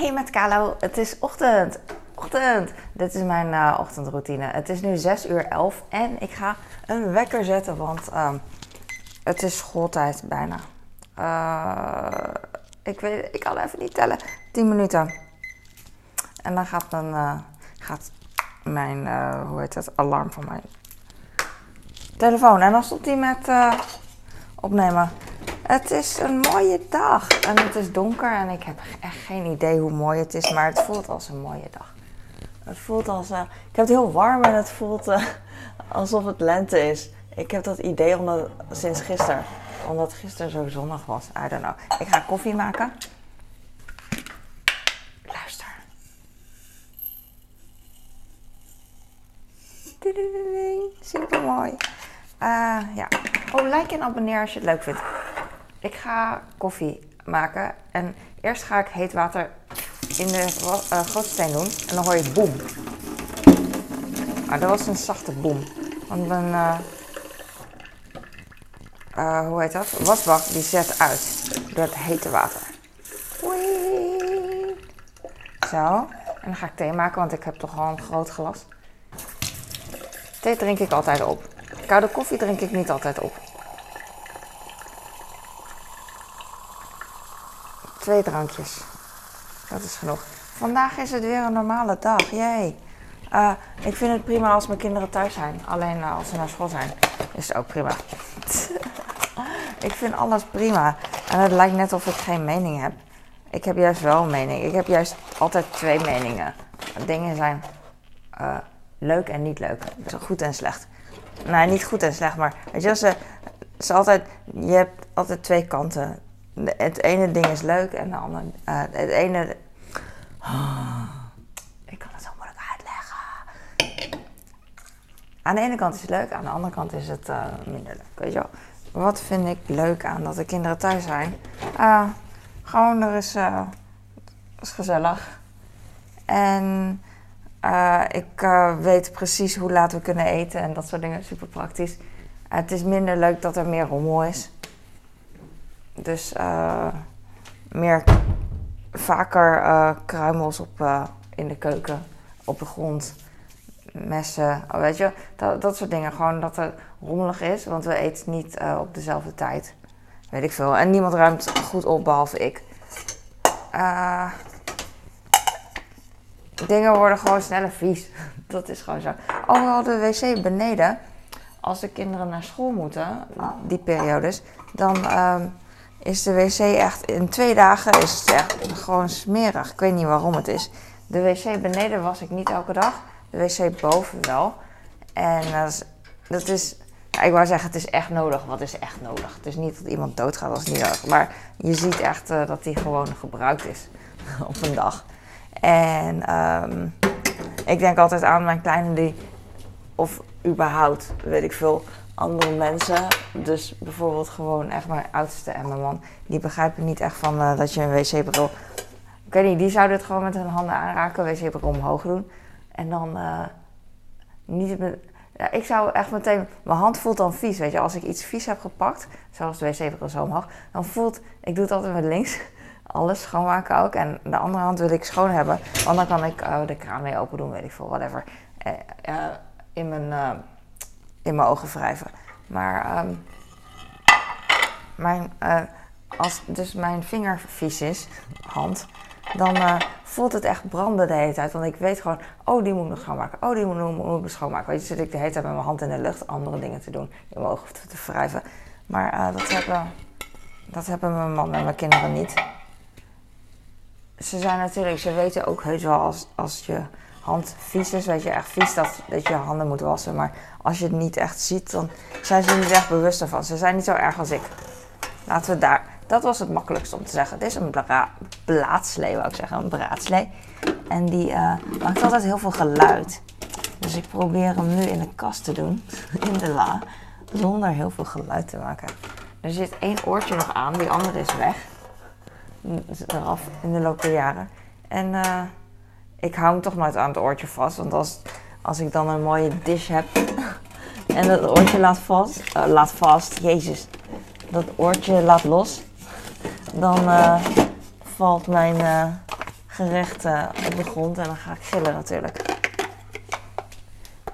Hey met Kalo, het is ochtend. Ochtend. Dit is mijn uh, ochtendroutine. Het is nu 6 uur 11 en ik ga een wekker zetten, want uh, het is schooltijd bijna. Uh, ik, weet, ik kan even niet tellen. 10 minuten. En dan gaat mijn, uh, gaat mijn hoe heet het, alarm van mijn telefoon. En dan stopt hij met opnemen. Het is een mooie dag en het is donker en ik heb echt geen idee hoe mooi het is, maar het voelt als een mooie dag. Het voelt als, uh, ik heb het heel warm en het voelt uh, alsof het lente is. Ik heb dat idee omdat, sinds gisteren, omdat gisteren zo zonnig was. I don't know. Ik ga koffie maken. Luister. Super mooi. Uh, ja. Oh, like en abonneer als je het leuk vindt. Ik ga koffie maken en eerst ga ik heet water in de uh, grote steen doen en dan hoor je boem. Maar dat was een zachte boem. Want mijn, uh, uh, hoe heet dat? Wasbak die zet uit door het hete water. Zo. En dan ga ik thee maken, want ik heb toch al een groot glas. Thee drink ik altijd op. Koude koffie drink ik niet altijd op. Twee drankjes. Dat is genoeg. Vandaag is het weer een normale dag. Jee. Uh, ik vind het prima als mijn kinderen thuis zijn. Alleen uh, als ze naar school zijn, is het ook prima. ik vind alles prima. En het lijkt net of ik geen mening heb. Ik heb juist wel een mening. Ik heb juist altijd twee meningen. Dingen zijn uh, leuk en niet leuk. Goed en slecht. Nee, niet goed en slecht, maar weet je, ze, ze altijd, je hebt altijd twee kanten het ene ding is leuk en de andere. Uh, het ene. Oh, ik kan het zo moeilijk uitleggen. Aan de ene kant is het leuk, aan de andere kant is het uh, minder leuk. Weet je wel? Wat vind ik leuk aan dat de kinderen thuis zijn? Uh, gewoon, er is, is gezellig. En ik weet precies hoe laat we kunnen eten en dat soort dingen. Super praktisch. het is minder leuk dat er meer rommel is. Dus uh, meer vaker uh, kruimels op, uh, in de keuken, op de grond, messen, oh, weet je, dat, dat soort dingen. Gewoon dat het rommelig is, want we eten niet op dezelfde tijd. Weet ik veel. En niemand ruimt goed op behalve ik. dingen worden gewoon sneller vies. dat is gewoon zo. Oh, hadden de wc beneden. Als de kinderen naar school moeten, die periodes, dan. Uh, is de wc echt in twee dagen is het echt gewoon smerig. Ik weet niet waarom het is. De wc beneden was ik niet elke dag. De wc boven wel. En dat is, dat is ik wou zeggen, het is echt nodig. Wat is echt nodig? Het is niet dat iemand doodgaat, is niet nodig. Maar je ziet echt uh, dat die gewoon gebruikt is op een dag. En um, ik denk altijd aan mijn kleine die, of überhaupt, weet ik veel, andere mensen. Dus bijvoorbeeld gewoon echt mijn oudste en mijn man. Die begrijpen niet echt van uh, dat je een wc-bril... Ik weet niet, die zouden het gewoon met hun handen aanraken. Wc-bril omhoog doen. En dan uh, niet... Met, ja, ik zou echt meteen... Mijn hand voelt dan vies, weet je. Als ik iets vies heb gepakt, zoals de wc-bril zo omhoog... Dan voelt... Ik doe het altijd met links. Alles schoonmaken ook. En de andere hand wil ik schoon hebben. Want dan kan ik uh, de kraan mee open doen, weet ik veel, whatever. in mijn in mijn ogen wrijven. Maar um, mijn, uh, als dus mijn vinger vies is, hand, dan uh, voelt het echt branden de hele tijd. Want ik weet gewoon, oh die moet ik nog schoonmaken. Oh die moet, moet ik schoonmaken. Weet je, zit ik de hele tijd met mijn hand in de lucht andere dingen te doen. In mijn ogen te, te wrijven. Maar uh, dat, hebben, dat hebben mijn man en mijn kinderen niet. Ze zijn natuurlijk, ze weten ook heus wel als, als je hand vies is, weet je, echt vies dat, dat je handen moet wassen. Maar als je het niet echt ziet, dan zijn ze niet echt bewust ervan. Ze zijn niet zo erg als ik. Laten we daar. Dat was het makkelijkste om te zeggen. Dit is een blaadslee, wou ik zeggen. Een braadslee. En die uh, maakt altijd heel veel geluid. Dus ik probeer hem nu in de kast te doen. In de la. Zonder heel veel geluid te maken. Er zit één oortje nog aan. Die andere is weg. Eraf in de loop der jaren. En uh, ik hou hem toch nooit aan het oortje vast. Want als, als ik dan een mooie dish heb en dat oortje laat vast, uh, laat vast, jezus, dat oortje laat los, dan uh, valt mijn uh, gericht eh, op de grond en dan ga ik gillen natuurlijk.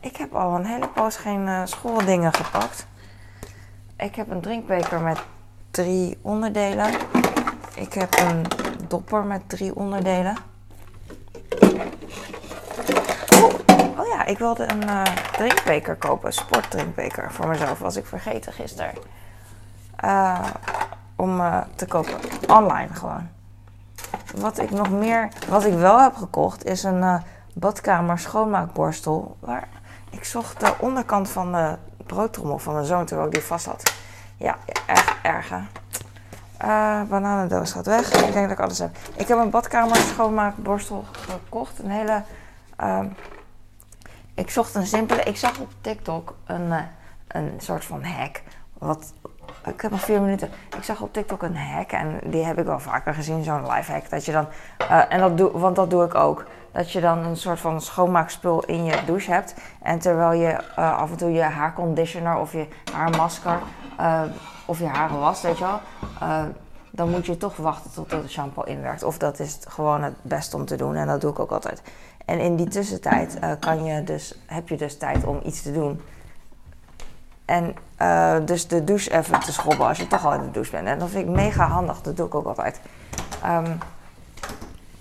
Ik heb al een hele poos geen schooldingen gepakt. Ik heb een drinkbeker met drie onderdelen. Ik heb een dopper met drie onderdelen. Oh, ja, ik wilde een uh, drinkbeker kopen, sportdrinkbeker voor mezelf, was ik vergeten gisteren. Uh, om uh, te kopen, online gewoon. Wat ik nog meer, wat ik wel heb gekocht, is een badkamer schoonmaakborstel. Waar ik zocht de onderkant van de broodtrommel van mijn zoon terwijl ik die vast had. Ja, echt erg uh, bananendoos gaat weg. Ik denk dat ik alles heb. Ik heb een badkamer schoonmaakborstel gekocht. Een hele. Uh, ik zocht een simpele. Ik zag op TikTok een, uh, een soort van hack. Wat. Ik heb nog vier minuten. Ik zag op TikTok een hack en die heb ik wel vaker gezien, zo'n live hack. Dat je dan, uh, en dat doe, want dat doe ik ook. Dat je dan een soort van schoonmaakspul in je douche hebt. En terwijl je uh, af en toe je haarconditioner of je haarmasker uh, of je haren was, weet je wel. Dan moet je toch wachten tot de shampoo inwerkt. Of dat is gewoon het beste om te doen. En dat doe ik ook altijd. En in die tussentijd uh, kan je dus, heb je dus tijd om iets te doen. En uh, dus de douche even te schrobben als je toch al in de douche bent. En dat vind ik mega handig. Dat doe ik ook altijd. Um,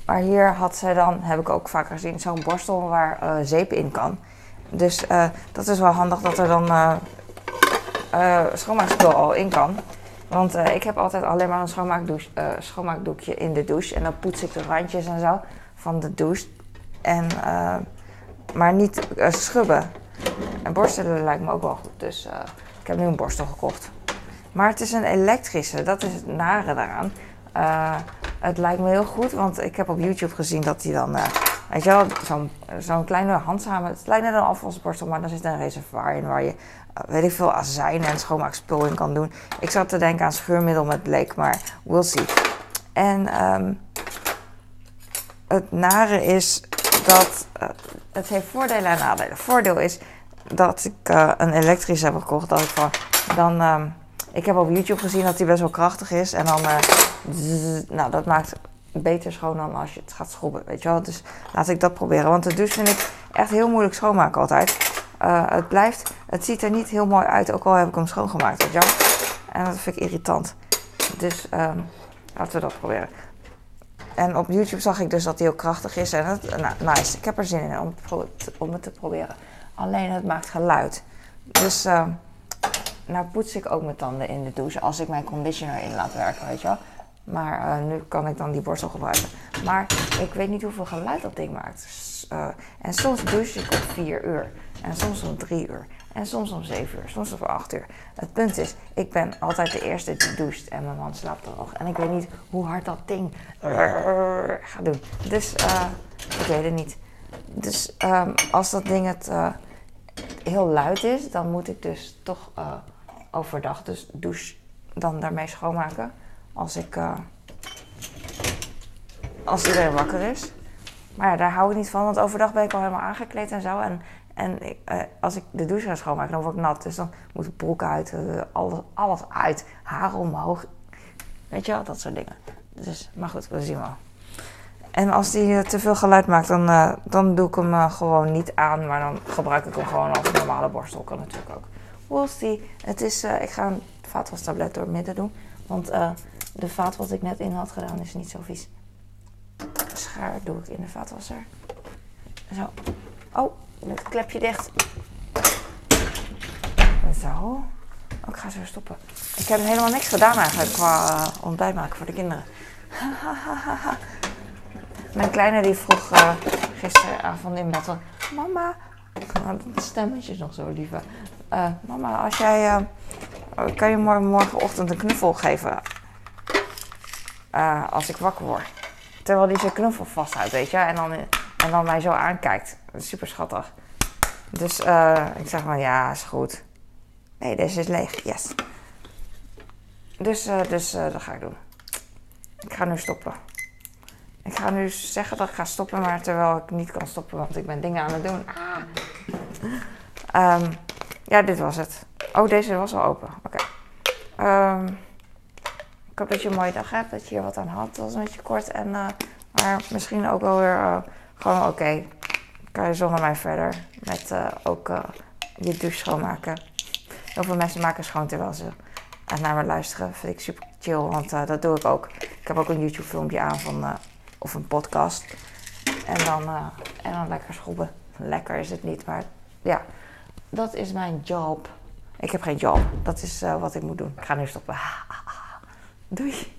maar hier had zij dan, heb ik ook vaker gezien, zo'n borstel waar uh, zeep in kan. Dus dat is wel handig dat er dan schoonmaakspul al in kan. Want ik heb altijd alleen maar een schoonmaakdouche, schoonmaakdoekje in de douche. En dan poets ik de randjes en zo van de douche. En, maar niet schubben. En borstelen lijkt me ook wel goed. Dus ik heb nu een borstel gekocht. Maar het is een elektrische, dat is het nare daaraan. Het lijkt me heel goed, want ik heb op YouTube gezien dat hij dan, weet je wel, zo'n kleine handzame, het lijkt net een afwasborstel, maar dan zit een reservoir in waar je, uh, weet ik veel, azijn en schoonmaakspul in kan doen. Ik zat te denken aan scheurmiddel met bleek, maar we'll see. En um, het nare is dat, uh, het heeft voordelen en nadelen. Voordeel is dat ik een elektrisch heb gekocht, dat ik van, dan... Um, ik heb op YouTube gezien dat hij best wel krachtig is. En dan, nou, dat maakt beter schoon dan als je het gaat schrobben, weet je wel. Dus laat ik dat proberen. Want de douche vind ik echt heel moeilijk schoonmaken altijd. Uh, het blijft, het ziet er niet heel mooi uit, ook al heb ik hem schoongemaakt, weet je wel. En dat vind ik irritant. Dus um, laten we dat proberen. En op YouTube zag ik dus dat hij heel krachtig is. En het, nou, nice. Ik heb er zin in om, om het te proberen. Alleen het maakt geluid. Dus... Uh, nou poets ik ook mijn tanden in de douche als ik mijn conditioner in laat werken, weet je wel. Maar uh, nu kan ik dan die borstel gebruiken. Maar ik weet niet hoeveel geluid dat ding maakt. Uh, en soms douche ik op 4 uur. En soms om 3 uur. En soms om 7 uur. Soms om 8 uur. Het punt is, ik ben altijd de eerste die doucht. En mijn man slaapt droog. En ik weet niet hoe hard dat ding gaat doen. Dus uh, ik weet het niet. Dus um, als dat ding het heel luid is, dan moet ik dus toch overdag dus douche dan daarmee schoonmaken. Als ik. Uh, als iedereen wakker is. Maar ja, daar hou ik niet van, want overdag ben ik al helemaal aangekleed en zo. En, en ik, uh, als ik de douche ga schoonmaken, dan word ik nat. Dus dan moet de broek uit, uh, alles, alles uit, haren omhoog. Weet je wel, dat soort dingen. Dus, maar goed, we zien wel. En als die te veel geluid maakt, dan, dan doe ik hem gewoon niet aan. Maar dan gebruik ik hem gewoon als normale borstel. Kan natuurlijk ook. We'll see. Het is, uh, ik ga een vaatwastablet door het midden doen. Want de vaat wat ik net in had gedaan is niet zo vies. Schaar doe ik in de vaatwasser. Zo. Oh, het klepje dicht. Zo. Oh, ik ga zo stoppen. Ik heb helemaal niks gedaan eigenlijk qua uh, ontbijt maken voor de kinderen. Mijn kleine die vroeg uh, gisteravond in bed. Mama, dat stemmetje is nog zo lief. Uh, mama, als jij. Kan je morgen, morgenochtend een knuffel geven? Uh, als ik wakker word. Terwijl die zijn knuffel vasthoudt, weet je. En dan, en dan mij zo aankijkt. Super schattig. Dus ik zeg van ja, is goed. Nee, deze is leeg. Yes. Dus, dus dat ga ik doen. Ik ga nu stoppen. Ik ga nu zeggen dat ik ga stoppen, maar terwijl ik niet kan stoppen, want ik ben dingen aan het doen. Ah. Um, ja, dit was het. Oh, deze was al open. Oké. Okay. Um, ik hoop dat je een mooie dag hebt, dat je hier wat aan had. Het was een beetje kort en uh, Maar misschien ook wel weer uh, gewoon oké. Kan je zonder mij verder. Met uh, ook je douche schoonmaken. Heel veel mensen maken schoon terwijl ze naar me luisteren. Vind ik super chill, want dat doe ik ook. Ik heb ook een YouTube filmpje aan van, of een podcast. En dan, en dan lekker schrobben. Lekker is het niet, maar ja, dat is mijn job. Ik heb geen job. Dat is wat ik moet doen. Ik ga nu stoppen. Doei.